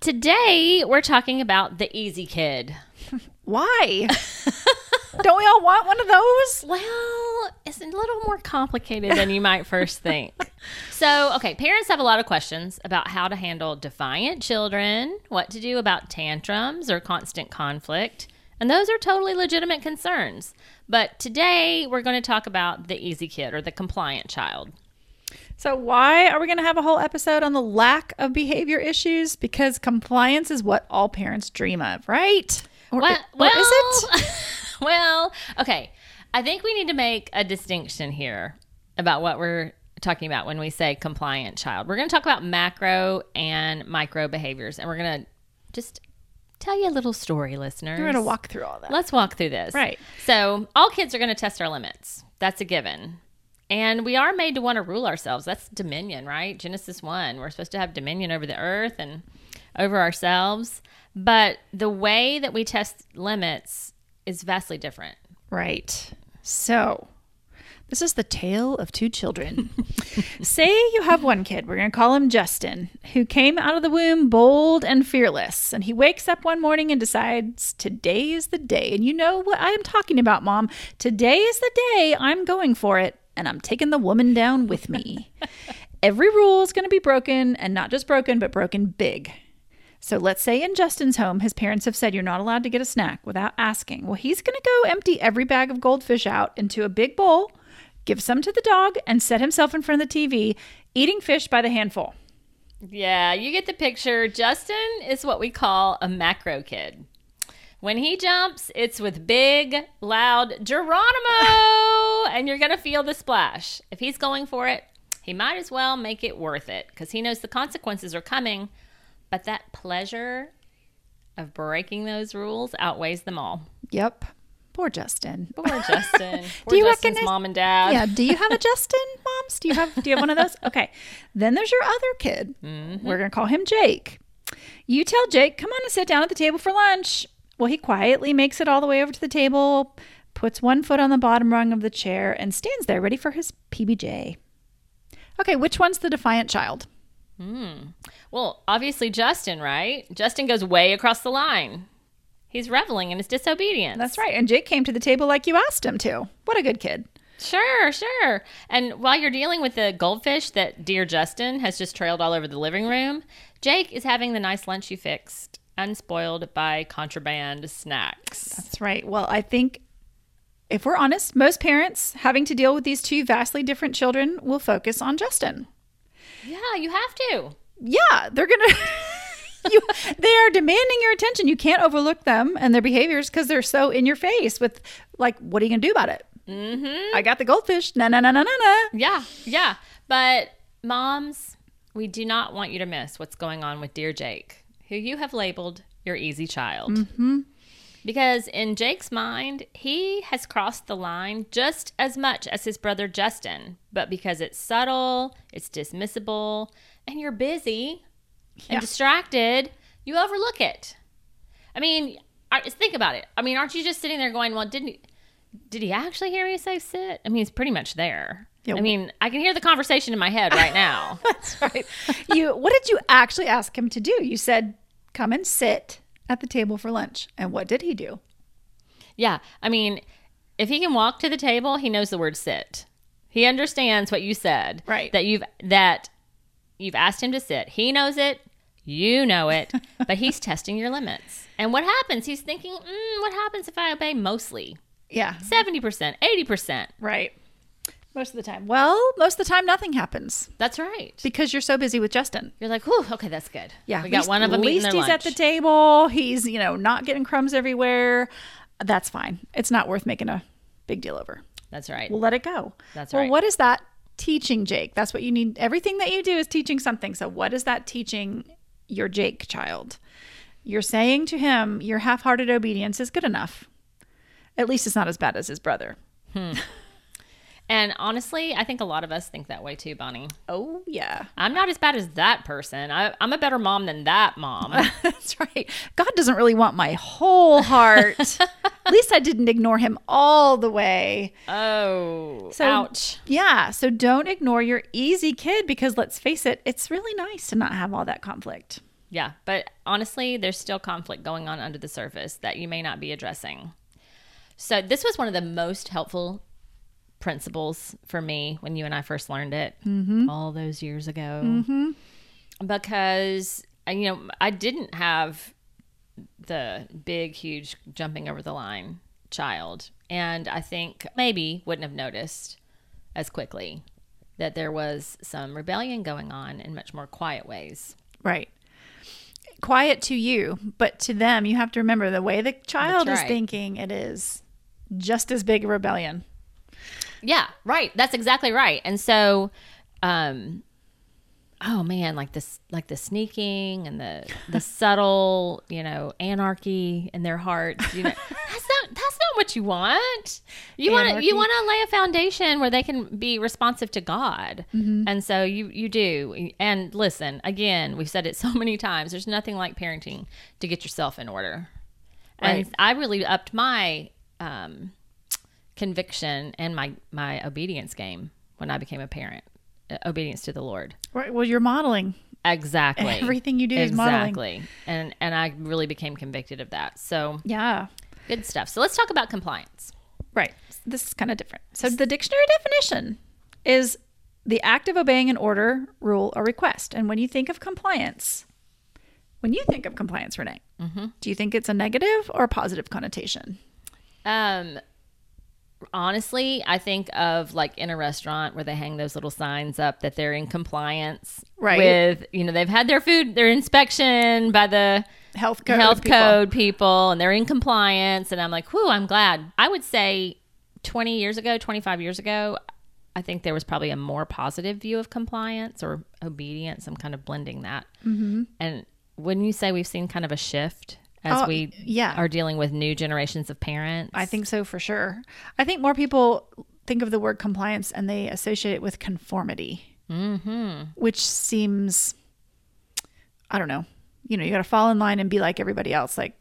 today we're talking about the easy kid. Why? Don't we all want one of those? Well, it's a little more complicated than you might first think. So, okay, parents have a lot of questions about how to handle defiant children, what to do about tantrums or constant conflict, and those are totally legitimate concerns. But today we're going to talk about the easy kid or the compliant child. So, why are we going to have a whole episode on the lack of behavior issues? Because compliance is what all parents dream of, right? Or, Well, or is it? well, okay. I think we need to make a distinction here about what we're talking about when we say compliant child. We're going to talk about macro and micro behaviors, and we're going to just tell you a little story, listeners. We're going to walk through all that. Let's walk through this. Right. So, all kids are going to test our limits. That's a given. And we are made to want to rule ourselves. That's dominion, right? Genesis 1. We're supposed to have dominion over the earth and over ourselves. But the way that we test limits is vastly different. Right. So, this is the tale of two children. Say you have one kid, we're going to call him Justin, who came out of the womb bold and fearless. And he wakes up one morning and decides, Today is the day. And you know what I am talking about, mom. Today is the day I'm going for it, and I'm taking the woman down with me. Every rule is going to be broken, and not just broken, but broken big. So let's say in Justin's home, his parents have said you're not allowed to get a snack without asking. Well, he's going to go empty every bag of goldfish out into a big bowl, give some to the dog, and set himself in front of the TV, eating fish by the handful. Yeah, you get the picture. Justin is what we call a macro kid. When he jumps, it's with big, loud Geronimo, and you're going to feel the splash. If he's going for it, he might as well make it worth it because he knows the consequences are coming. But that pleasure of breaking those rules outweighs them all. Yep. Poor Justin. Poor Justin. Poor Do you Justin's recognize- mom and dad. Yeah. Do you have a Justin, moms? Do you have do you have one of those? Okay. Then there's your other kid. Mm-hmm. We're gonna call him Jake. You tell Jake, come on and sit down at the table for lunch. Well, he quietly makes it all the way over to the table, puts one foot on the bottom rung of the chair, and stands there ready for his PBJ. Okay, which one's the defiant child? Hmm. Well, obviously Justin, right? Justin goes way across the line. He's reveling in his disobedience. That's right. And Jake came to the table like you asked him to. What a good kid. Sure, sure. And while you're dealing with the goldfish that dear Justin has just trailed all over the living room, Jake is having the nice lunch you fixed, unspoiled by contraband snacks. That's right. Well, I think if we're honest, most parents having to deal with these two vastly different children will focus on Justin. Yeah, you have to. Yeah, they're going to. You, they are demanding your attention. You can't overlook them and their behaviors because they're so in your face with, like, what are you going to do about it? Mm-hmm. I got the goldfish. Na na na na na na. Yeah, yeah. But moms, we do not want you to miss what's going on with dear Jake, who you have labeled your easy child. Mm-hmm. Because in Jake's mind, he has crossed the line just as much as his brother Justin. But because it's subtle, it's dismissible, and you're busy Yeah. and distracted, you overlook it. I mean, think about it. I mean, aren't you just sitting there going, "Well, didn't he, did he actually hear me say sit?" I mean, he's pretty much there. Yeah. I mean, I can hear the conversation in my head right now. That's right. You. What did you actually ask him to do? You said, "Come and sit at the table for lunch." And what did he do? yeah, I mean, if he can walk to the table, he knows the word sit. He understands what you said. Right. That you've that you've asked him to sit. He knows it. You know it, but he's testing your limits. And what happens? He's thinking, mm, what happens if I obey mostly? Yeah. 70%, 80%. Right. Most of the time. Well, most of the time, nothing happens That's right. because you're so busy with Justin. You're like, whew, okay, that's good. Yeah, we got least- one of them At eating least he's lunch. at the table. He's you know not getting crumbs everywhere. That's fine. It's not worth making a big deal over. That's right. We'll let it go. That's well, right. Well, what is that teaching, Jake? That's what you need. Everything that you do is teaching something. So, what is that teaching your Jake child. You're saying to him, your half hearted obedience is good enough. At least it's not as bad as his brother. Hmm. And honestly, I think a lot of us think that way too, Bonnie. Oh, yeah. I'm not as bad as that person. I, I'm a better mom than that mom. That's right. God doesn't really want my whole heart. At least I didn't ignore him all the way. oh, So- ouch. Yeah. So don't ignore your easy kid because let's face it, it's really nice to not have all that conflict. Yeah, but honestly, there's still conflict going on under the surface that you may not be addressing. So, this was one of the most helpful principles for me when you and I first learned it all those years ago. Because, uh, you know, I didn't have the big, huge jumping over the line child. And I think maybe wouldn't have noticed as quickly that there was some rebellion going on in much more quiet ways. Right. Quiet to you, but to them, you have to remember the way the child That's is thinking, it is just as big a rebellion. Yeah, right. That's exactly right. And so, um, oh man, like this, like the sneaking and the the subtle, you know, anarchy in their hearts. You know, that's not that's not what you want. You want to you want to lay a foundation where they can be responsive to God. And so you you do. And listen, again, we've said it so many times. There's nothing like parenting to get yourself in order. Right. And I really upped my um, conviction and my my obedience game when I became a parent. Uh, obedience to the Lord. Right. Well, you're modeling. Exactly. Everything you do is modeling. exactly. And and I really became convicted of that. So Yeah. good stuff. So let's talk about compliance. Right. This is kind of different. So the dictionary definition is the act of obeying an order, rule, or request. And when you think of compliance, when you think of compliance, Renee, do you think it's a negative or a positive connotation? Um honestly, I think of like in a restaurant where they hang those little signs up that they're in compliance Right. with, you know, they've had their food, their inspection by the Health code. health people. code people and they're in compliance and I'm like, "Whew, I'm glad." I would say 20 years ago, 25 years ago, I think there was probably a more positive view of compliance or obedience. I'm kind of blending that. Mm-hmm. And wouldn't you say we've seen kind of a shift as Oh, we yeah. are dealing with new generations of parents? I think so for sure. I think more people think of the word compliance and they associate it with conformity, mm-hmm. which seems, I don't know, you know, you got to fall in line and be like everybody else, like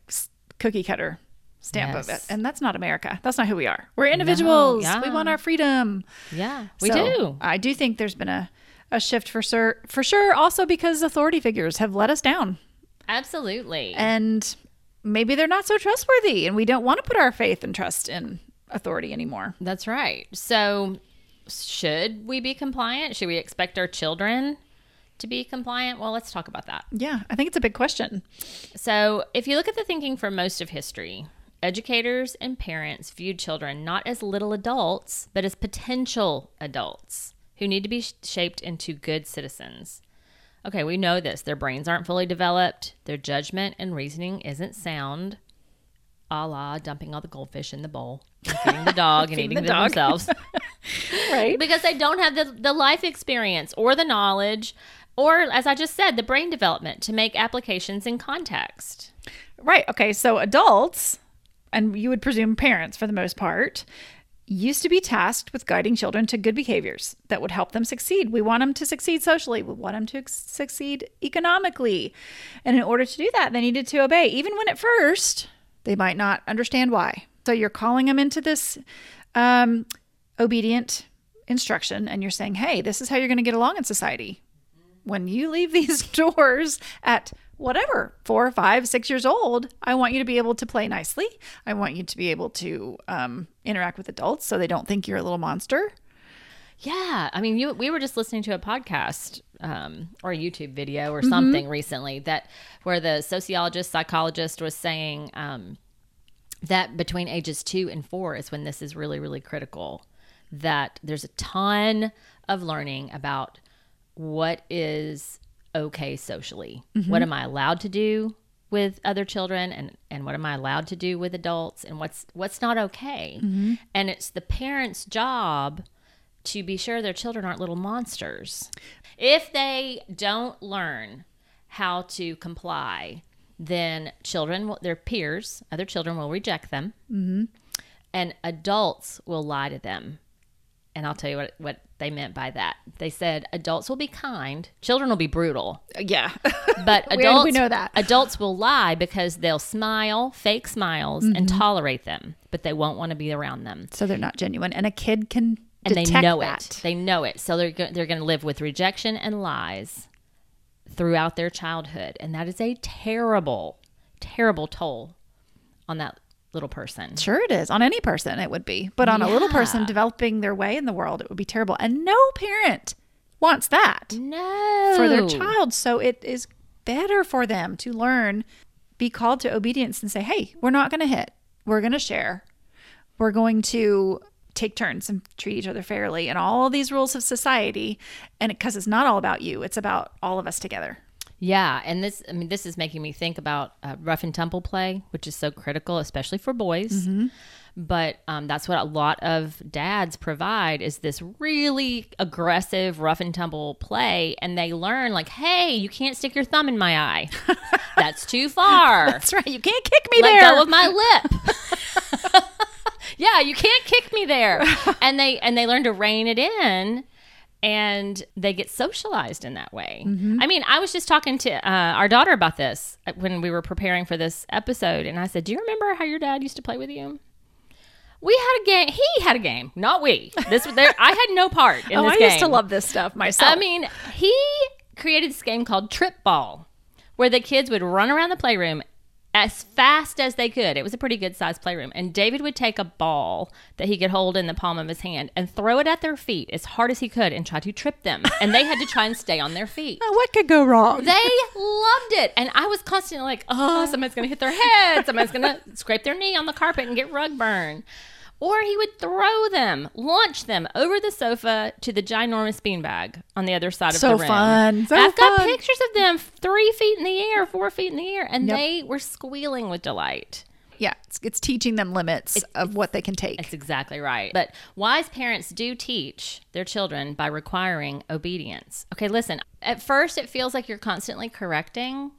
cookie cutter stamp of it. And that's not America. That's not who we are. We're individuals. yeah. We want our freedom. Yeah, we So, do. I do think there's been a, a shift for sure, for sure. Also because authority figures have let us down Absolutely. and maybe they're not so trustworthy and we don't want to put our faith and trust in authority anymore. That's right. So, should we be compliant? Should we expect our children to be compliant? Well, let's talk about that. Yeah, I think it's a big question. So, if you look at the thinking for most of history, educators and parents viewed children not as little adults, but as potential adults who need to be shaped into good citizens. Okay, we know this. Their brains aren't fully developed, their judgment and reasoning isn't sound, a la dumping all the goldfish in the bowl, feeding the dog and eating the them dog. themselves Right. because they don't have the, the life experience or the knowledge or as i just said the brain development to make applications in context Right. Okay. So adults, and you would presume parents for the most part, used to be tasked with guiding children to good behaviors that would help them succeed. We want them to succeed socially. We want them to succeed economically. And in order to do that, they needed to obey, even when at first they might not understand why. So you're calling them into this um, obedient instruction and you're saying, hey, this is how you're going to get along in society when you leave these doors at whatever four five six years old i want you to be able to play nicely. I want you to be able to um, interact with adults so they don't think you're a little monster. Yeah. I mean you we were just listening to a podcast um, or a youtube video or something recently that where the sociologist psychologist was saying um, that between ages two and four is when this is really really critical that there's a ton of learning about what is okay socially? What am i allowed to do with other children? And and what am i allowed to do with adults? And what's what's not okay? And it's the parents job to be sure their children aren't little monsters. If they don't learn how to comply, then children, will, their peers, other children will reject them, mm-hmm. and adults will lie to them. And I'll tell you what, what they meant by that. They said adults will be kind, children will be brutal, Yeah. but adults we know that. adults will lie because they'll smile, fake smiles, and Mm-hmm. tolerate them, but they won't want to be around them so they're not genuine. And a kid can and they know that. it. They know it. So they're go- they're going to live with rejection and lies throughout their childhood, and that is a terrible, terrible toll on that little person. Sure, it is. On any person, it would be. But on a little person developing their way in the world, it would be terrible. And no parent wants that No, for their child. So it is better for them to learn, be called to obedience, and say, hey, we're not going to hit. We're going to share. We're going to take turns and treat each other fairly and all these rules of society. And because it's not all about you, it's about all of us together. Yeah, and this I mean this is making me think about uh, rough and tumble play, which is so critical, especially for boys. But um, that's what a lot of dads provide is this really aggressive rough and tumble play, and they learn like, hey, you can't stick your thumb in my eye. that's too far. That's right. You can't kick me Let there. go of my lip. yeah, you can't kick me there. And they and they learn to rein it in and they get socialized in that way. Mm-hmm. I mean, I was just talking to uh, our daughter about this when we were preparing for this episode, and I said, "Do you remember how your dad used to play with you?" We had a game. He had a game, not we. This was there. I had no part in oh, this I game. used to love this stuff myself. I mean, he created this game called Trip Ball, where the kids would run around the playroom as fast as they could. It was a pretty good sized playroom. And David would take a ball that he could hold in the palm of his hand and throw it at their feet as hard as he could and try to trip them. And they had to try and stay on their feet. Oh, what could go wrong? They loved it. And I was constantly like, oh, somebody's going to hit their head. Somebody's going to scrape their knee on the carpet and get rug burn. Or he would throw them, launch them over the sofa to the ginormous beanbag on the other side of So the room. fun. So I've got pictures of them three feet in the air, four feet in the air, and Yep. they were squealing with delight. Yeah, it's, it's teaching them limits of what they can take. That's exactly right. But wise parents do teach their children by requiring obedience. Okay, listen, at first it feels like you're constantly correcting,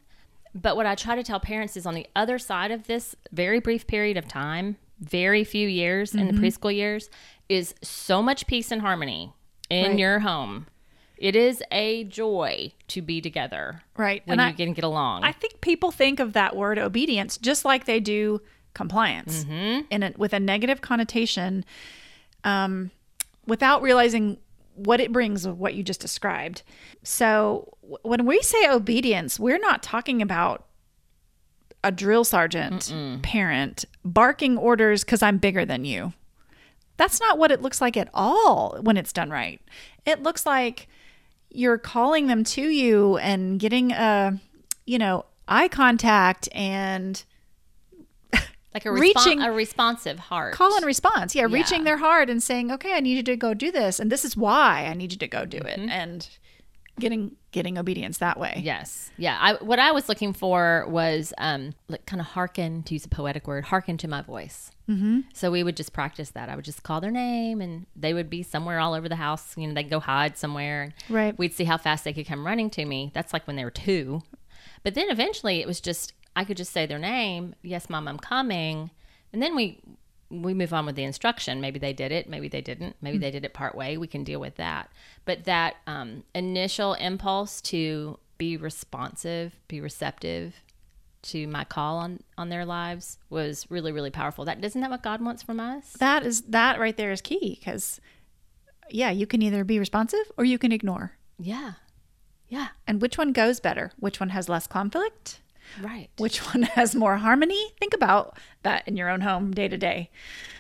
but what I try to tell parents is on the other side of this very brief period of time, very few years in the preschool years, is so much peace and harmony in Right. your home. It is a joy to be together Right. when and you I, can get along. I think people think of that word obedience just like they do compliance Mm-hmm. in a, with a negative connotation um, without realizing what it brings of what you just described. So w- when we say obedience, we're not talking about a drill sergeant parent barking orders because I'm bigger than you. That's not what it looks like at all when it's done right. It looks like you're calling them to you and getting a, you know, eye contact and like a, reaching- a responsive heart. call and response. Yeah, reaching their heart and saying, "Okay, I need you to go do this, and this is why I need you to go do it," Mm-hmm. and getting getting obedience that way. Yes. Yeah. I, what I was looking for was um, like kind of hearken, to use a poetic word, hearken to my voice. Mm-hmm. So we would just practice that. I would just call their name and they would be somewhere all over the house. You know, they'd go hide somewhere. Right. We'd see how fast they could come running to me. That's like when they were two. But then eventually it was just, I could just say their name. Yes, mom, I'm coming. And then we, we move on with the instruction. Maybe they did it, maybe they didn't, maybe they did it part way. We can deal with that. But that um, initial impulse to be responsive, be receptive to my call on on their lives was really really powerful. That isn't that what God wants from us? That is that right there is key because, yeah, you can either be responsive or you can ignore. Yeah, yeah, And which one goes better? Which one has less conflict? Right. Which one has more harmony? Think about that in your own home day to day.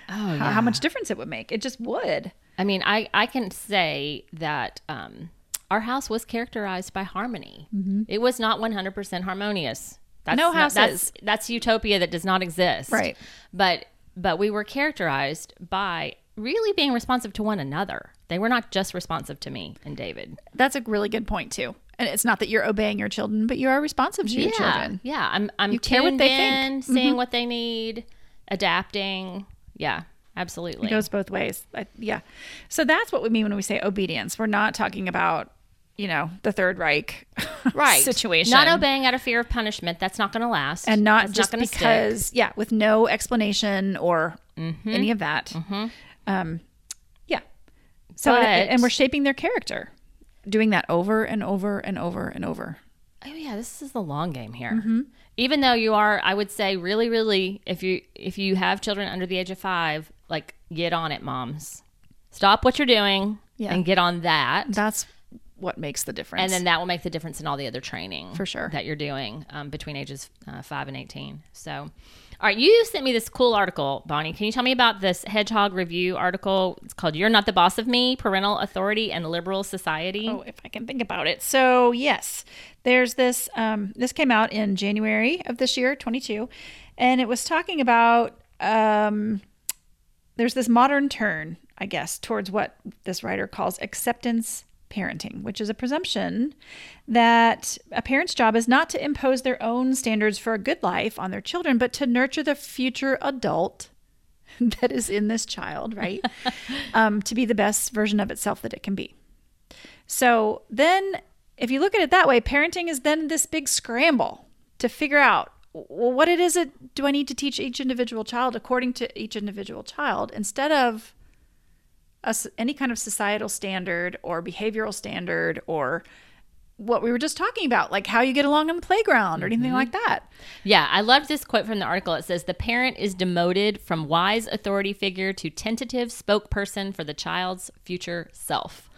Oh How, how much difference it would make. It just would. I mean, I, I can say that um, our house was characterized by harmony. It was not 100% harmonious. That's No house that's. That's utopia that does not exist. Right. But but we were characterized by really being responsive to one another. They were not just responsive to me and David. That's a really good point too. And it's not that you're obeying your children, but you are responsive to your children. yeah. I'm I'm You care what they think. Mm-hmm. seeing what they need, adapting. Yeah, absolutely. It goes both ways. I, yeah. So that's what we mean when we say obedience. We're not talking about you know, the Third Reich right situation. Not obeying out of fear of punishment. That's not going to last, and not That's just stick. because, yeah, with no explanation or Mm-hmm. any of that. Um, yeah. So, But- and we're shaping their character, doing that over and over and over and over. Oh yeah, this is the long game here. Mm-hmm. Even though you are, I would say, really, really, if you if you have children under the age of five, like get on it, moms. Stop what you're doing Yeah. and get on that. That's what makes the difference. and then that will make the difference in all the other training For sure. that you're doing um, between ages uh, 5 and 18 so all right you sent me this cool article bonnie can you tell me about this hedgehog review article it's called you're not the boss of me parental authority and liberal society Oh, if I can think about it. So yes, there's this. Um, this came out in January of this year, 22, and it was talking about. Um, there's this modern turn, I guess, towards what this writer calls acceptance parenting, which is a presumption that a parent's job is not to impose their own standards for a good life on their children, but to nurture the future adult that is in this child, right? um, to be the best version of itself that it can be. So then, if you look at it that way, parenting is then this big scramble to figure out well, what it is it do I need to teach each individual child according to each individual child instead of a any kind of societal standard or behavioral standard or what we were just talking about, like how you get along on the playground or anything like that. yeah i loved this quote from the article it says the parent is demoted from wise authority figure to tentative spokesperson for the child's future self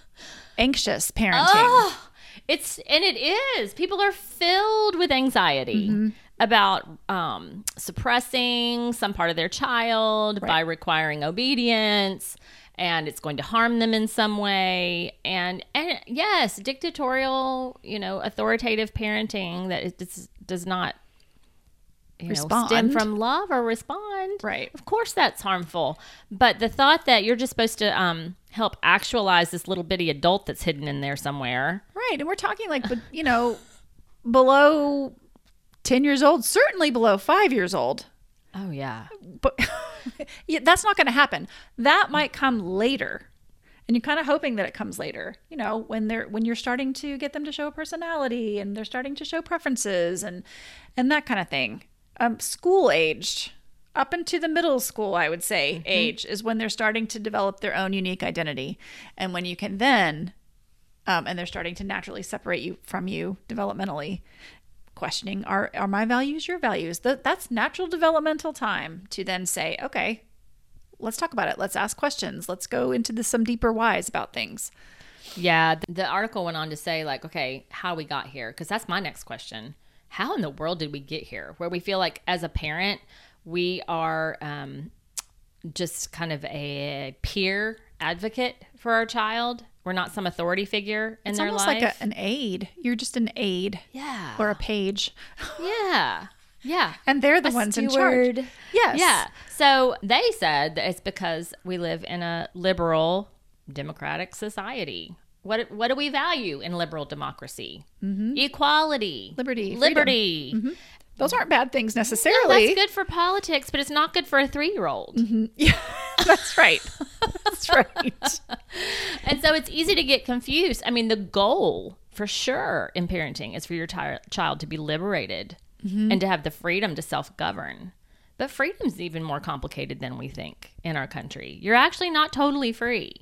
Anxious parenting. Oh, it's and it is. People are filled with anxiety about um, suppressing some part of their child by requiring obedience, and it's going to harm them in some way. And and yes, dictatorial, you know, authoritative parenting that it does, does not. You know, stem Respond. from love or respond. Right. Of course, that's harmful. But the thought that you're just supposed to um, help actualize this little bitty adult that's hidden in there somewhere. Right. And we're talking like, but you know, below 10 years old, certainly below five years old. Oh, yeah. But yeah, that's not going to happen. That might come later. And you're kind of hoping that it comes later, you know, when they're when you're starting to get them to show a personality and they're starting to show preferences and and that kind of thing. Um, school aged up into the middle school, I would say, age is when they're starting to develop their own unique identity, and when you can then, um, and they're starting to naturally separate you from you developmentally, questioning are are my values your values? Th- that's natural developmental time to then say, okay, let's talk about it. Let's ask questions. Let's go into the, some deeper whys about things. Yeah. th- The article went on to say, like, okay, how we got here. Because that's my next question. How in the world did we get here? Where we feel like, as a parent, we are um, just kind of a peer advocate for our child. We're not some authority figure in It's their almost like a, an aid. You're just an aid yeah. or a page, yeah. Yeah. and they're the A ones in charge. steward. Yes. Yeah. So they said that it's because we live in a liberal democratic society. What what do we value in liberal democracy? Mm-hmm. Equality, Liberty, liberty. Those aren't bad things No, necessarily. that's good for politics, but it's not good for a three year old. Mm-hmm. Yeah, that's right. That's right. And so it's easy to get confused. I mean, the goal for sure in parenting is for your ti- child to be liberated mm-hmm. and to have the freedom to self govern. But freedom's even more complicated than we think in our country. You're actually not totally free.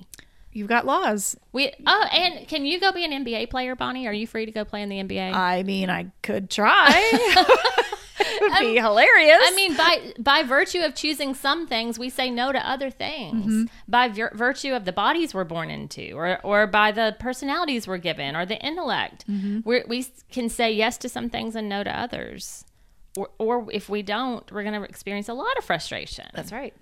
You've got laws. We oh, and can you go be an NBA player, Bonnie? Are you free to go play in the NBA? I mean, I could try. it would be um, hilarious. I mean, by by virtue of choosing some things, we say no to other things. Mm-hmm. By vir- virtue of the bodies we're born into, or or by the personalities we're given, or the intellect, we're, we can say yes to some things and no to others. Or, or if we don't, we're going to experience a lot of frustration. that's right.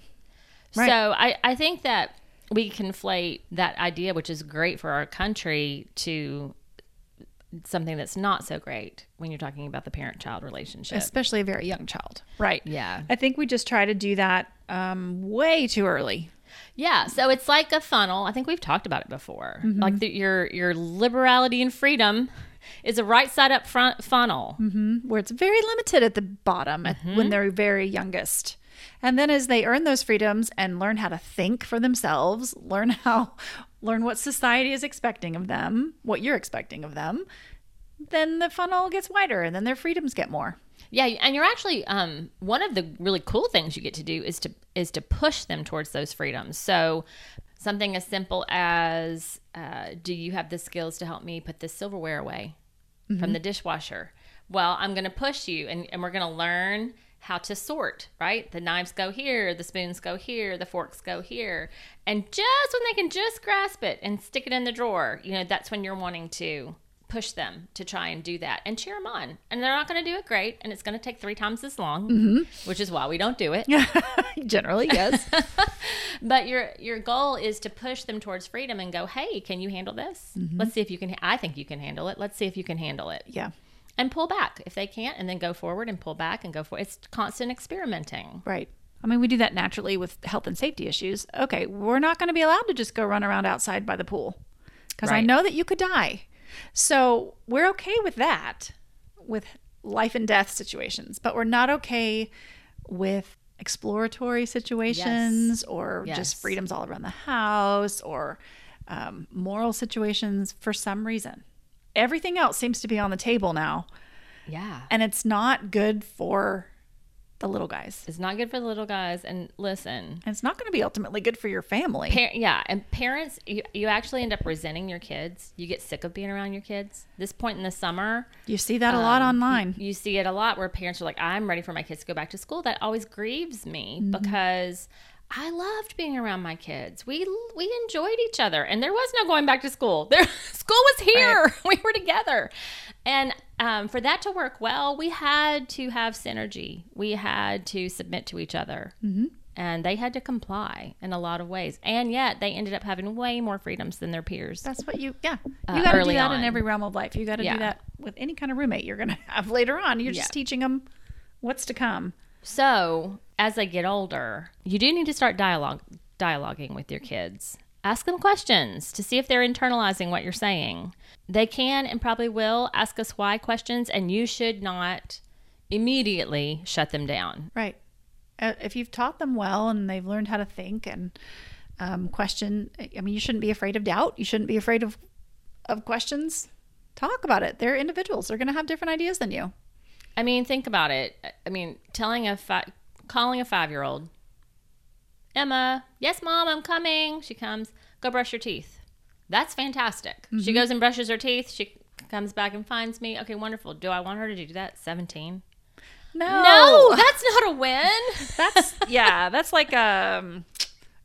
Right. So I, I think that we conflate that idea, which is great for our country, to something that's not so great when you're talking about the parent child relationship. Especially a very young child. Right. Yeah. I think we just try to do that um, way too early. Yeah, so it's like a funnel. I think we've talked about it before. Like the, your your liberality and freedom is a right side up front funnel. where it's very limited at the bottom Mm-hmm. when they're very youngest. And then as they earn those freedoms and learn how to think for themselves, learn how learn what society is expecting of them, what you're expecting of them, then the funnel gets wider and then their freedoms get more. Yeah, and you're actually um, one of the really cool things you get to do is to is to push them towards those freedoms. So something as simple as, uh, "Do you have the skills to help me put this silverware away from the dishwasher?" Well, I'm going to push you, and, and we're going to learn how to sort. Right, the knives go here, the spoons go here, the forks go here, and just when they can just grasp it and stick it in the drawer, you know, that's when you're wanting to push them to try and do that and cheer them on. And they're not going to do it great, and it's going to take three times as long, mm-hmm. which is why we don't do it. Generally, yes. But your your goal is to push them towards freedom and go, "Hey, can you handle this? Mm-hmm. Let's see if you can. I think you can handle it. Let's see if you can handle it." yeah. And pull back if they can't, and then go forward and pull back and go forward. It's constant experimenting. Right. I mean, we do that naturally with health and safety issues. Okay, we're not going to be allowed to just go run around outside by the pool because I know that you could die. So we're okay with that, with life and death situations, but we're not okay with exploratory situations or Yes. just freedoms all around the house or um, moral situations for some reason. Everything else seems to be on the table now, Yeah. and it's not good for the little guys. It's not good for the little guys. And listen, And it's not going to be ultimately good for your family. Par- yeah, and parents, you, you actually end up resenting your kids. You get sick of being around your kids. This point in the summer, You see that a lot Um, online. You see it a lot where parents are like, I'm ready for my kids to go back to school. That always grieves me because I loved being around my kids. We we enjoyed each other and there was no going back to school. There school was here. We were together. And um, for that to work well, we had to have synergy. We had to submit to each other. Mm-hmm. And they had to comply in a lot of ways. And yet they ended up having way more freedoms than their peers. That's what you, yeah. You Uh, got to do that in every realm of life. You got to Yeah. do that with any kind of roommate you're going to have later on. You're just teaching them what's to come. So, as they get older, you do need to start dialogue dialoguing with your kids. Ask them questions to see if they're internalizing what you're saying. They can and probably will ask us why questions, and you should not immediately shut them down. Right. Uh, if you've taught them well and they've learned how to think and um, question, I mean, you shouldn't be afraid of doubt. You shouldn't be afraid of, of questions. Talk about it. They're individuals. They're going to have different ideas than you. I mean, think about it. I mean, telling a fi- calling a five year old, Emma, yes, mom, I'm coming. She comes, go brush your teeth. That's fantastic. She goes and brushes her teeth. She comes back and finds me. Okay, wonderful. Do I want her to do that? 17. No. No, that's not a win. That's yeah, that's like um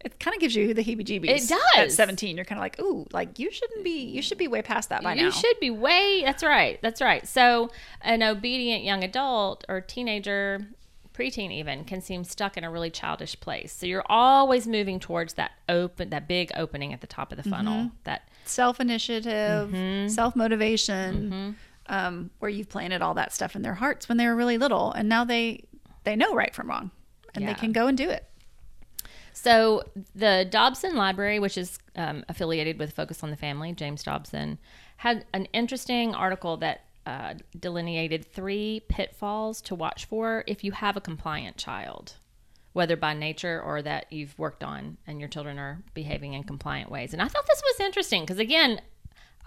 it kind of gives you the heebie-jeebies. It does. At 17, you're kind of like, "Ooh, like you shouldn't be you should be way past that by you now." You should be way. That's right. That's right. So, an obedient young adult or teenager, preteen even, can seem stuck in a really childish place. So you're always moving towards that open, that big opening at the top of the funnel. That Self-initiative, Mm-hmm. self-motivation, um, where you've planted all that stuff in their hearts when they were really little and now they they know right from wrong and they can go and do it. So the Dobson Library, which is um, affiliated with Focus on the Family, James Dobson, had an interesting article that uh, delineated three pitfalls to watch for if you have a compliant child, whether by nature or that you've worked on and your children are behaving in compliant ways. And I thought this was interesting because, again,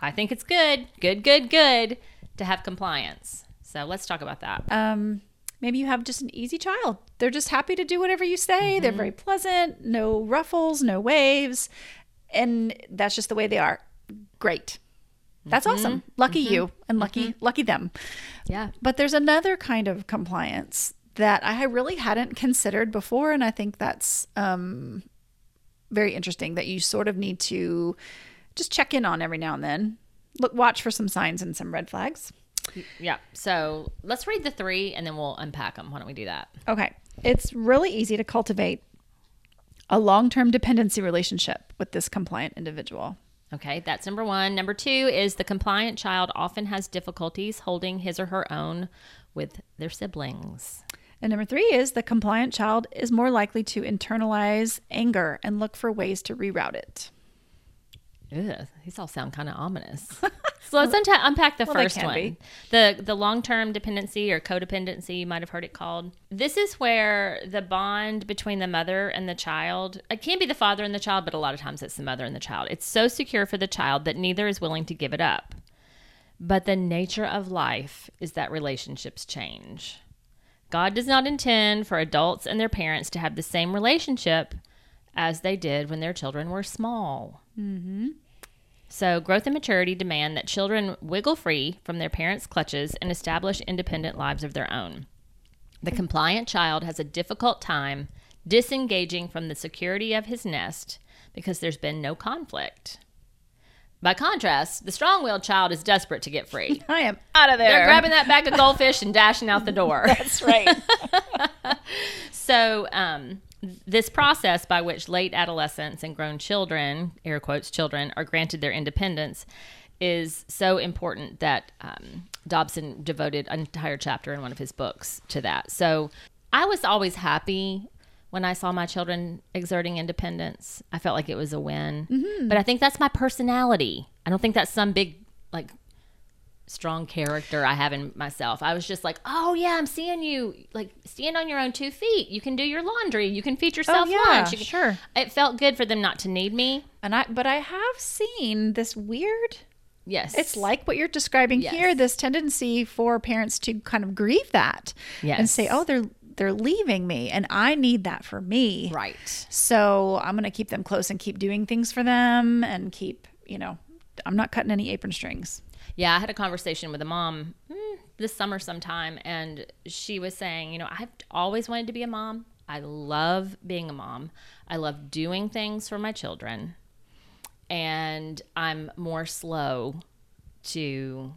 I think it's good, good, good, good to have compliance. So let's talk about that. Um, maybe you have just an easy child. They're just happy to do whatever you say. They're mm-hmm. very pleasant, no ruffles, no waves, and that's just the way they are. Great. That's mm-hmm. awesome. Lucky mm-hmm. you and lucky lucky them. Yeah. But there's another kind of compliance that I really hadn't considered before, and I think that's um, very interesting. That you sort of need to just check in on every now and then. Look, watch for some signs and some red flags. Yeah. So let's read the three and then we'll unpack them. Why don't we do that? Okay. It's really easy to cultivate a long term dependency relationship with this compliant individual. Okay, that's number one. Number two is the compliant child often has difficulties holding his or her own with their siblings. And number three is the compliant child is more likely to internalize anger and look for ways to reroute it. Ugh, these all sound kind of ominous. So let's unta- unpack the Well, first one. be. The the long-term dependency or codependency, you might have heard it called. This is where the bond between the mother and the child, it can be the father and the child, but a lot of times it's the mother and the child. It's so secure for the child that neither is willing to give it up. But the nature of life is that relationships change. God does not intend for adults and their parents to have the same relationship as they did when their children were small. So, growth and maturity demand that children wiggle free from their parents' clutches and establish independent lives of their own. The compliant child has a difficult time disengaging from the security of his nest because there's been no conflict. By contrast, the strong willed child is desperate to get free. I am out of there. They're grabbing that bag of goldfish and dashing out the door. That's right. So, um, this process by which late adolescents and grown children, air quotes, children, are granted their independence is so important that um, Dobson devoted an entire chapter in one of his books to that. So, I was always happy when I saw my children exerting independence. I felt like it was a win. But I think that's my personality. I don't think that's some big, like, strong character I have in myself. I was just like, oh yeah, I'm seeing you like stand on your own two feet. You can do your laundry. You can feed yourself Oh, yeah, lunch. You can- sure. It felt good for them not to need me. and I but I have seen this weird Yes, It's like what you're describing Yes. here. This tendency for parents to kind of grieve that Yes. and say, "Oh, they're they're leaving me, and I need that for me." right. So I'm going to keep them close and keep doing things for them, and keep you know, I'm not cutting any apron strings. Yeah, I had a conversation with a mom mm, this summer sometime, and she was saying, you know, I've always wanted to be a mom. I love being a mom. I love doing things for my children, and I'm more slow to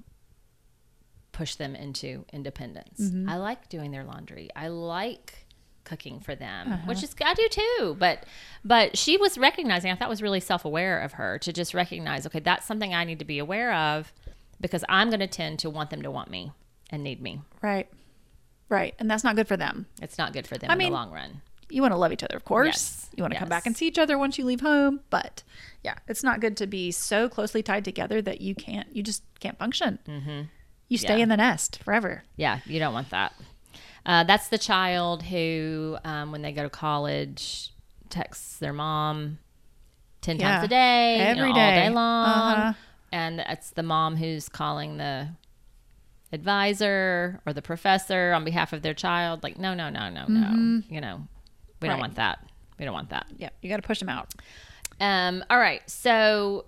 push them into independence. I like doing their laundry. I like cooking for them, which is I do too. But but she was recognizing. I thought was really self aware of her to just recognize. Okay, that's something I need to be aware of because I'm going to tend to want them to want me and need me. Right, right, and that's not good for them. It's not good for them I in mean, the long run. You want to love each other, of course. Yes, You want to come back and see each other once you leave home, but yeah, it's not good to be so closely tied together that you can't, you just can't function. Mm-hmm. You stay Yeah. in the nest forever. Yeah, you don't want that. Uh, that's the child who, um, when they go to college, texts their mom ten Yeah, times a day, you know, every all day. day long, Uh-huh. And it's the mom who's calling the advisor or the professor on behalf of their child. Like, no, no, no, no, no. You know, we don't want that. We don't want that. Yeah, you got to push them out. Um, all right, so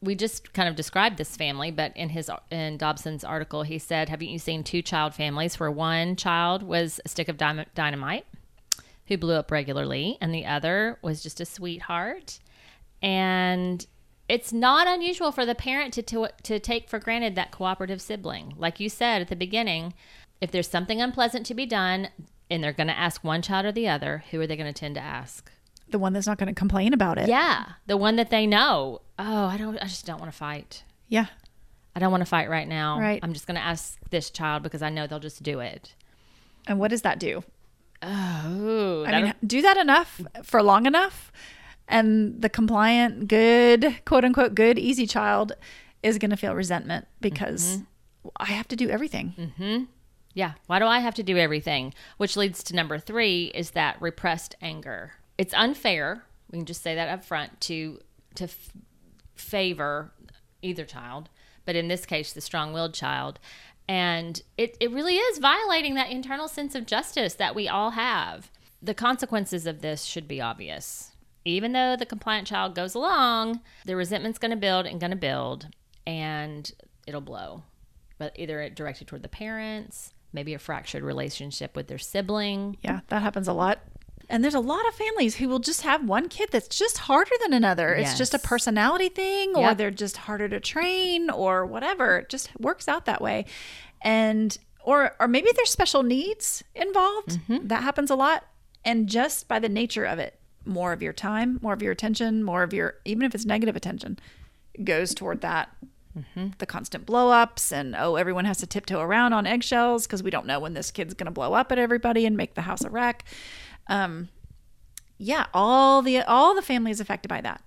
we just kind of described this family, but in his in Dobson's article, he said, "Haven't you seen two child families where one child was a stick of dynamite who blew up regularly, and the other was just a sweetheart?" And it's not unusual for the parent to, to to take for granted that cooperative sibling. Like you said at the beginning, if there's something unpleasant to be done, and they're going to ask one child or the other, who are they going to tend to ask? The one that's not going to complain about it. Yeah, the one that they know. Oh, I don't. I just don't want to fight. Yeah. I don't want to fight right now. Right. I'm just going to ask this child because I know they'll just do it. And what does that do? Oh, I mean, do that enough for long enough, and the compliant, good, quote unquote, good, easy child is going to feel resentment because mm-hmm. I have to do everything. Mm-hmm. yeah. Why do I have to do everything? Which leads to number three is that repressed anger. It's unfair. We can just say that up front to to f- favor either child, but in this case, the strong-willed child. And it, it really is violating that internal sense of justice that we all have. The consequences of this should be obvious. Even though the compliant child goes along, the resentment's going to build and going to build, and it'll blow. But either it directed toward the parents, maybe a fractured relationship with their sibling. Yeah, that happens a lot. And there's a lot of families who will just have one kid that's just harder than another. It's just a personality thing, or Yep. they're just harder to train, or whatever. It just works out that way. And or or maybe there's special needs involved. Mm-hmm. That happens a lot. And just by the nature of it, more of your time, more of your attention, more of your even if it's negative attention, goes toward that. The constant blow ups and oh, everyone has to tiptoe around on eggshells because we don't know when this kid's going to blow up at everybody and make the house a wreck um yeah all the all the family is affected by that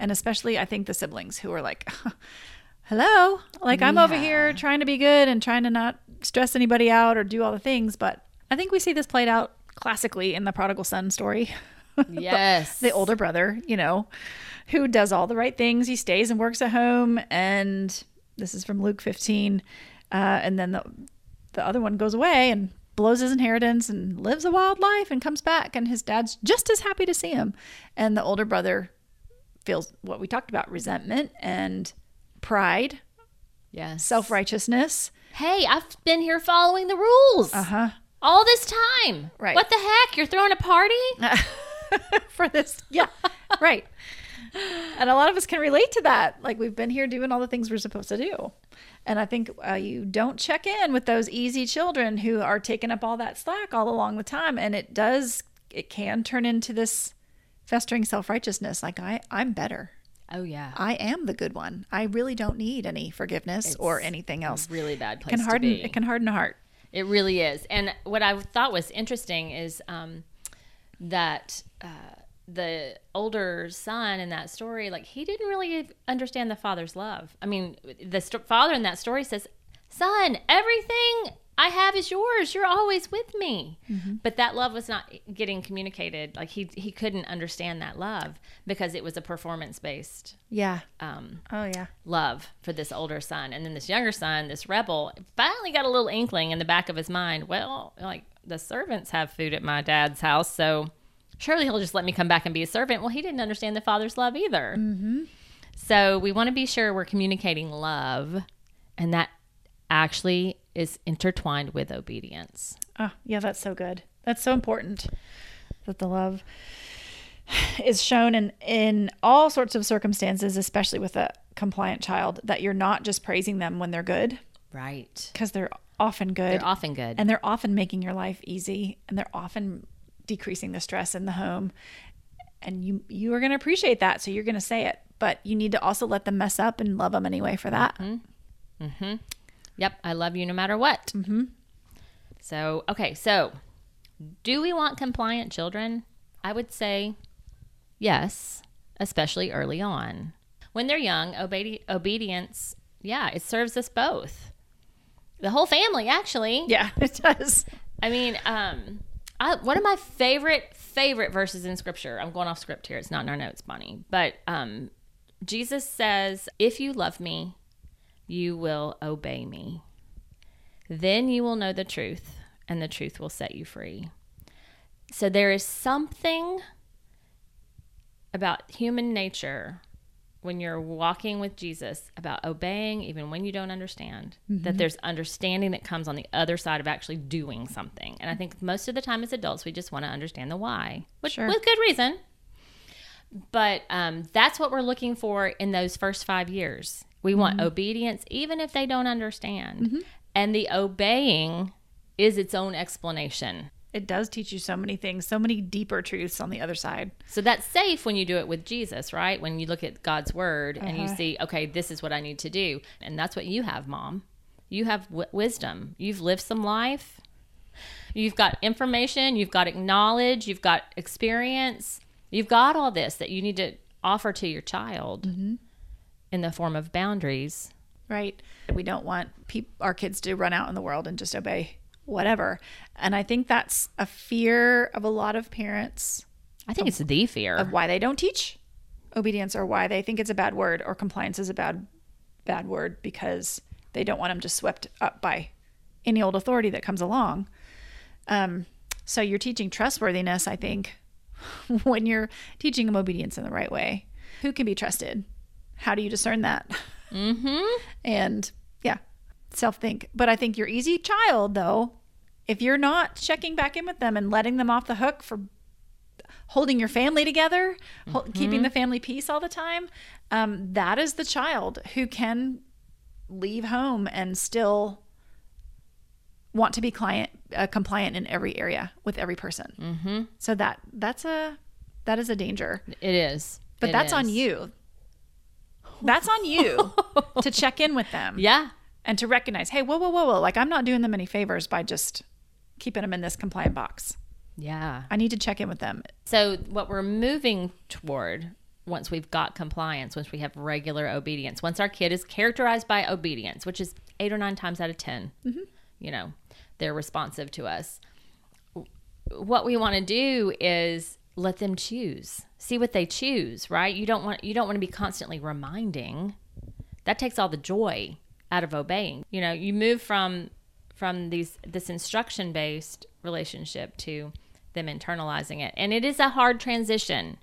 and especially i think the siblings who are like hello, like I'm over here trying to be good and trying to not stress anybody out or do all the things, but I think we see this played out classically in the prodigal son story. Yes. the older brother, you know, who does all the right things. He stays and works at home, and this is from Luke 15. Uh, and then the the other one goes away and blows his inheritance and lives a wild life and comes back, and his dad's just as happy to see him. And the older brother feels what we talked about: resentment and pride, Yes. self righteousness. Hey, I've been here following the rules Uh huh. all this time. Right. What the heck? You're throwing a party? for this. Yeah, right. And a lot of us can relate to that. Like we've been here doing all the things we're supposed to do. And I think uh, you don't check in with those easy children who are taking up all that slack all along the time. And it does, it can turn into this festering self righteousness. Like, I, I'm better. Oh yeah. I am the good one. I really don't need any forgiveness or anything else. really bad It place can harden, to be. it can harden a heart. It really is. And what I thought was interesting is um, that uh, the older son in that story, like he didn't really understand the father's love. I mean, the st- father in that story says, "Son, everything I have is yours. You're always with me." But that love was not getting communicated. Like he he couldn't understand that love because it was a performance based Yeah. um, Oh, yeah. love for this older son. And then this younger son, this rebel, finally got a little inkling in the back of his mind well, like the servants have food at my dad's house, so surely he'll just let me come back and be a servant. Well, he didn't understand the father's love either. Mm-hmm. So we want to be sure we're communicating love, and that actually is intertwined with obedience. Oh, yeah, that's so good. That's so important that the love is shown in in all sorts of circumstances, especially with a compliant child, that you're not just praising them when they're good, Right. because they're often good They're often good. and they're often making your life easy and they're often decreasing the stress in the home. And you you are going to appreciate that, so you're going to say it, but you need to also let them mess up and love them anyway for that. mm-hmm Yep, I love you no matter what. Mm-hmm. So, okay, so do we want compliant children? I would say yes, especially early on. When they're young, obedi- obedience, yeah, it serves us both. The whole family, actually. Yeah, it does. I mean, um, I, one of my favorite favorite verses in Scripture. I'm going off script here. It's not in our notes, Bonnie. But um, Jesus says, "If you love me, you will obey me. Then you will know the truth, and the truth will set you free." So there is something about human nature when you're walking with Jesus about obeying even when you don't understand that mm-hmm. there's understanding that comes on the other side of actually doing something. And I think most of the time as adults we just want to understand the why, which Sure. with good reason. But um, that's what we're looking for in those first five years. We want mm-hmm. obedience even if they don't understand. Mm-hmm. And the obeying is its own explanation. It does teach you so many things, so many deeper truths on the other side. So that's safe when you do it with Jesus, right? When you look at God's word and you uh-huh. see, okay, this is what I need to do. And that's what you have, mom. You have w- wisdom. You've lived some life. You've got information, you've got knowledge, you've got experience. You've got all this that you need to offer to your child mm-hmm. in the form of boundaries. right? We don't want peop- our kids to run out in the world and just obey whatever. And I think that's a fear of a lot of parents I think it's the fear. of why they don't teach obedience or why they think it's a bad word or compliance is a bad bad word because they don't want them just swept up by any old authority that comes along. Um, so you're teaching trustworthiness, I think, when you're teaching them obedience in the right way. Who can be trusted? How do you discern that? mm-hmm. and self think. But I think your easy child, though, if you're not checking back in with them and letting them off the hook for holding your family together, hol- keeping the family peace all the time, um, that is the child who can leave home and still want to be client uh, compliant in every area with every person. Mm-hmm. So that that's a that is a danger. It is. But It that's on you. That's on you to check in with them Yeah. And to recognize, hey, whoa, whoa, whoa, whoa, like I'm not doing them any favors by just keeping them in this compliant box. Yeah. I need to check in with them. So what we're moving toward once we've got compliance, once we have regular obedience, once our kid is characterized by obedience, which is eight or nine times out of 10, mm-hmm. you know, they're responsive to us. What we want to do is let them choose. See what they choose, right? You don't want you don't want to be constantly reminding. That takes all the joy out of obeying. You know, you move from from these this instruction based relationship to them internalizing it. And it is a hard transition.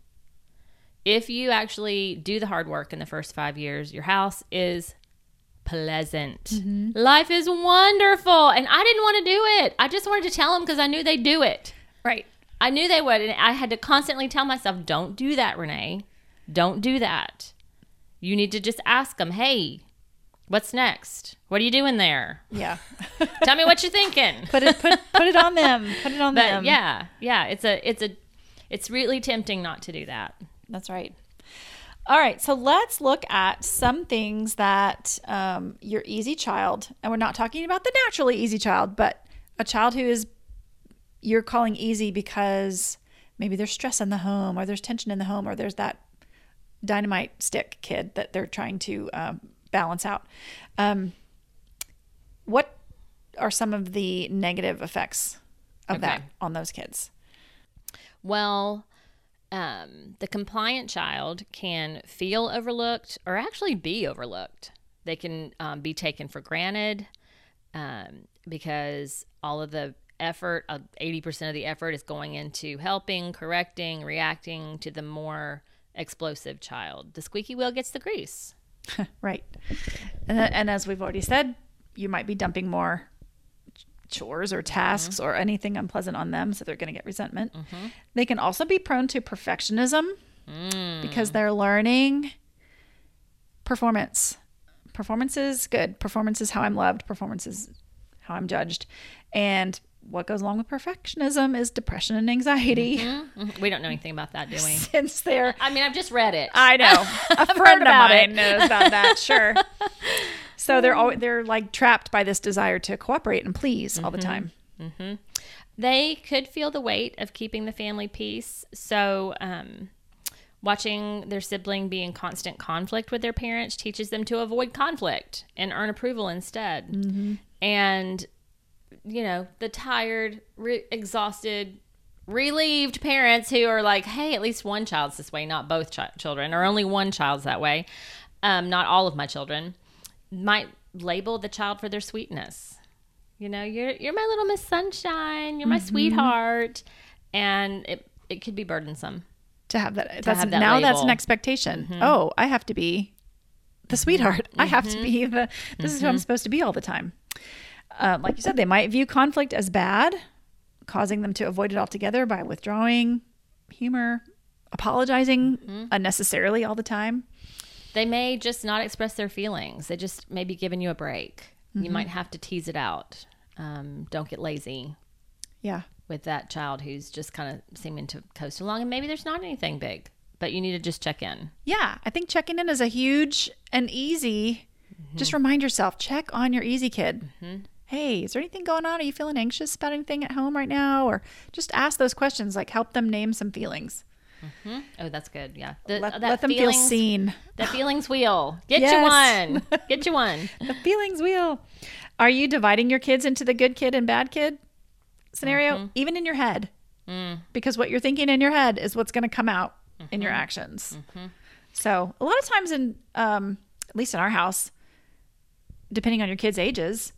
If you actually do the hard work in the first 5 years, your house is pleasant. Mm-hmm. Life is wonderful. And I didn't want to do it. I just wanted to tell them because I knew they'd do it. Right. I knew they would. And I had to constantly tell myself, don't do that, Renee. Don't do that. You need to just ask them, hey, what's next? What are you doing there? Yeah. Tell me what you're thinking. put it put put it on them. Put it on But them. yeah, yeah, it's a, it's a, it's really tempting not to do that. That's right. All right, so let's look at some things that um, your easy child, and we're not talking about the naturally easy child, but a child who is you're calling easy because maybe there's stress in the home, or there's tension in the home, or there's that dynamite stick kid that they're trying to um, balance out. Um, what are some of the negative effects of that on those kids? Well, um, the compliant child can feel overlooked or actually be overlooked. They can um, be taken for granted um, because all of the effort, uh, 80% of the effort is going into helping, correcting, reacting to the more explosive child. The squeaky wheel gets the grease. Right. And, and as we've already said, you might be dumping more chores or tasks mm-hmm. or anything unpleasant on them, so they're going to get resentment. Mm-hmm. They can also be prone to perfectionism mm. because they're learning performance. Performance is good. Performance is how I'm loved. Performance is how I'm judged. And what goes along with perfectionism is depression and anxiety. Mhm. We don't know anything about that, do we? Since they're I mean, I've just read it. I know. A friend of about mine it. knows about that. Sure. So they're always, they're like trapped by this desire to cooperate and please all the time. they could feel the weight of keeping the family peace. So, um, watching their sibling be in constant conflict with their parents teaches them to avoid conflict and earn approval instead. And, you know, the tired, re- exhausted, relieved parents who are like, hey, at least one child's this way, not both chi- children, or only one child's that way, um, not all of my children, might label the child for their sweetness. You know, you're you're my little Miss Sunshine, you're my sweetheart, and it it could be burdensome. To have that, that's, have that now that's an label. expectation. Mm-hmm. Oh, I have to be the sweetheart. I have to be mm-hmm. the, this is who I'm mm-hmm. supposed to be all the time. Um, like you said, they might view conflict as bad, causing them to avoid it altogether by withdrawing, humor, apologizing unnecessarily all the time. They may just not express their feelings. They just may be giving you a break. You might have to tease it out. Um, don't get lazy Yeah. With that child who's just kind of seeming to coast along, and maybe there's not anything big, but you need to just check in. Yeah, I think checking in is a huge and easy. Just remind yourself, check on your easy kid. Hey, is there anything going on? Are you feeling anxious about anything at home right now? Or just ask those questions, like help them name some feelings. Mm-hmm. Oh, that's good. Yeah, The- Let, that let them feel seen. The feelings wheel. Get Yes. you one. Get you one. The feelings wheel. Are you dividing your kids into the good kid and bad kid scenario, mm-hmm. even in your head? Mm. Because what you're thinking in your head is what's going to come out in your mm-hmm. actions. Mm-hmm. So a lot of times, in um, at least in our house, depending on your kids' ages,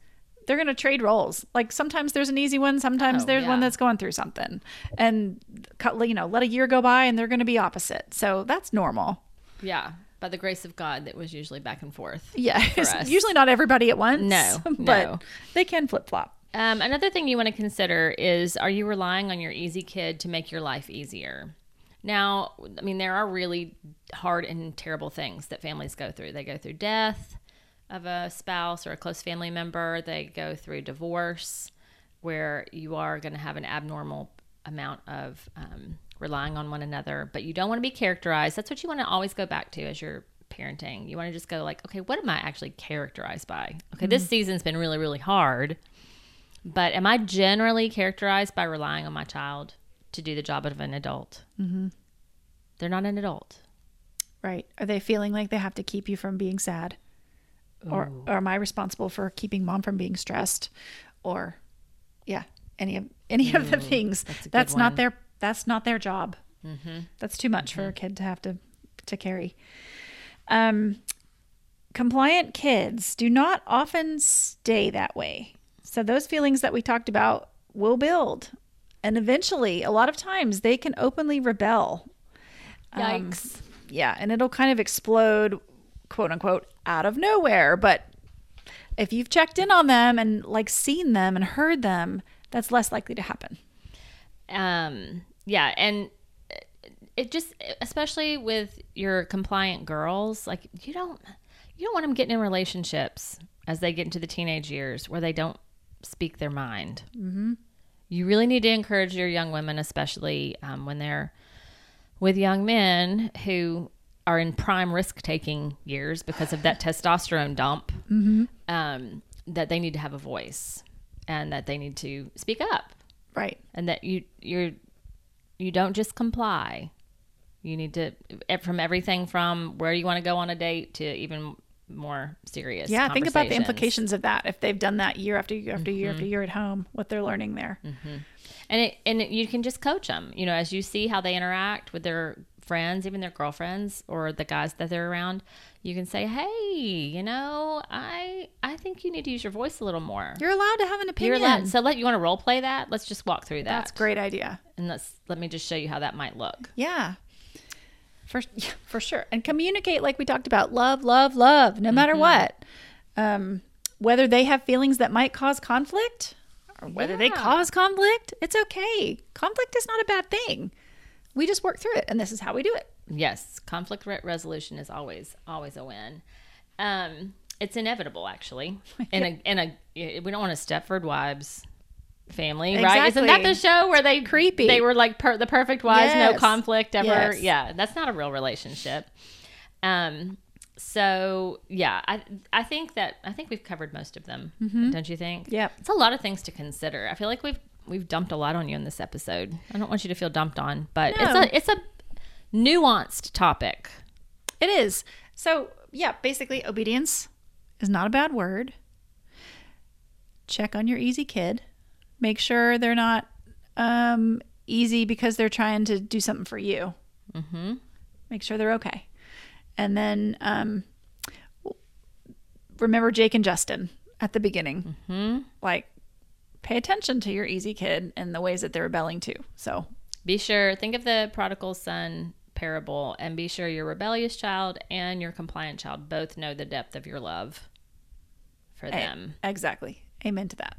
they're going to trade roles. Like sometimes there's an easy one, sometimes Oh, there's one that's going through something, and cut- you know, let a year go by and they're going to be opposite. So that's normal. Yeah, by the grace of God, that was usually back and forth. Yeah, usually not everybody at once. No, but no. they can flip flop. Um, another thing you want to consider is are you relying on your easy kid to make your life easier? Now, I mean, there are really hard and terrible things that families go through. They go through death of a spouse or a close family member, they go through divorce, where you are going to have an abnormal amount of um, relying on one another, but you don't want to be characterized. That's what you want to always go back to as you're parenting. You want to just go, like, okay, what am I actually characterized by? Okay, this season's been really, really hard. But am I generally characterized by relying on my child to do the job of an adult? Mm-hmm. They're not an adult. Right. Are they feeling like they have to keep you from being sad? Or, or am I responsible for keeping mom from being stressed? Or yeah, any of any of the things. that's That's. Mm-hmm. not their that's not their job. That's too much for a kid to have to to carry. Um compliant kids do not often stay that way. So those feelings that we talked about will build. And eventually, a lot of times they can openly rebel Um, Yikes. yeah, and it'll kind of explode, quote unquote, out of nowhere. But if you've checked in on them and like seen them and heard them, that's less likely to happen. um yeah and it just especially with your compliant girls like you don't you don't want them getting in relationships as they get into the teenage years where they don't speak their mind mm-hmm. you really need to encourage your young women especially um, when they're with young men who are in prime risk taking years because of that testosterone dump um, that they need to have a voice and that they need to speak up Right. and that you you're you don't just comply you need to from everything from where you want to go on a date to even more serious Yeah, think about the implications of that if they've done that year after year after year Mm-hmm. after year at home, what they're learning there. and it and it, you can just coach them you know as you see how they interact with their friends even their girlfriends or the guys that they're around you can say hey you know i i think you need to use your voice a little more You're allowed to have an You're opinion. allowed, so let you want to role play that let's just walk through that That's a great idea. and let's let me just show you how that might look Yeah. For yeah, for sure. And communicate like we talked about. Love, love, love, no Mm-hmm. matter what. Um, whether they have feelings that might cause conflict or whether they cause conflict, it's okay. Conflict is not a bad thing. We just work through it and this is how we do it. Yes, conflict re- resolution is always always a win. Um, it's inevitable, actually. In a in a we don't want a Stepford Wives family, right? Isn't that the show where they Creepy. They were like per, the perfect wives, no conflict ever. Yes. Yeah, that's not a real relationship. Um. So yeah, I I think that I think we've covered most of them. Don't you think? Yeah, It's a lot of things to consider. I feel like we've we've dumped a lot on you in this episode. I don't want you to feel dumped on, but it's a it's a nuanced topic. It is. So, yeah, basically, obedience is not a bad word. Check on your easy kid. Make sure they're not um, easy because they're trying to do something for you. Mm-hmm. Make sure they're okay. And then um, remember Jake and Justin at the beginning. Mm-hmm. Like, pay attention to your easy kid and the ways that they're rebelling too. So, Be sure, think of the prodigal son parable and be sure your rebellious child and your compliant child both know the depth of your love for them. exactly. Amen to that.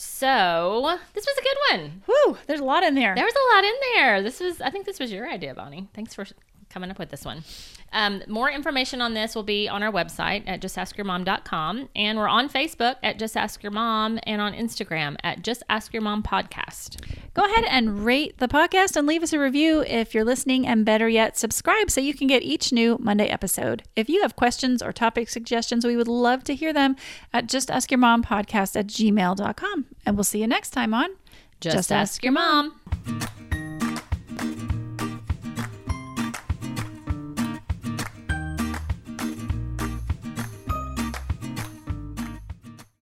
So, this was a good one. Whew, there's a lot in there. There was a lot in there. This was, I think this was your idea, Bonnie. Thanks for coming up with this one. Um, more information on this will be on our website at justaskyourmom.com. And we're on Facebook at Just Ask Your Mom and on Instagram at Just Ask Your Mom Podcast. Go ahead and rate the podcast and leave us a review if you're listening, and better yet, subscribe so you can get each new Monday episode. If you have questions or topic suggestions, we would love to hear them at justaskyourmompodcast at gmail.com. And we'll see you next time on Just, ask, your mom.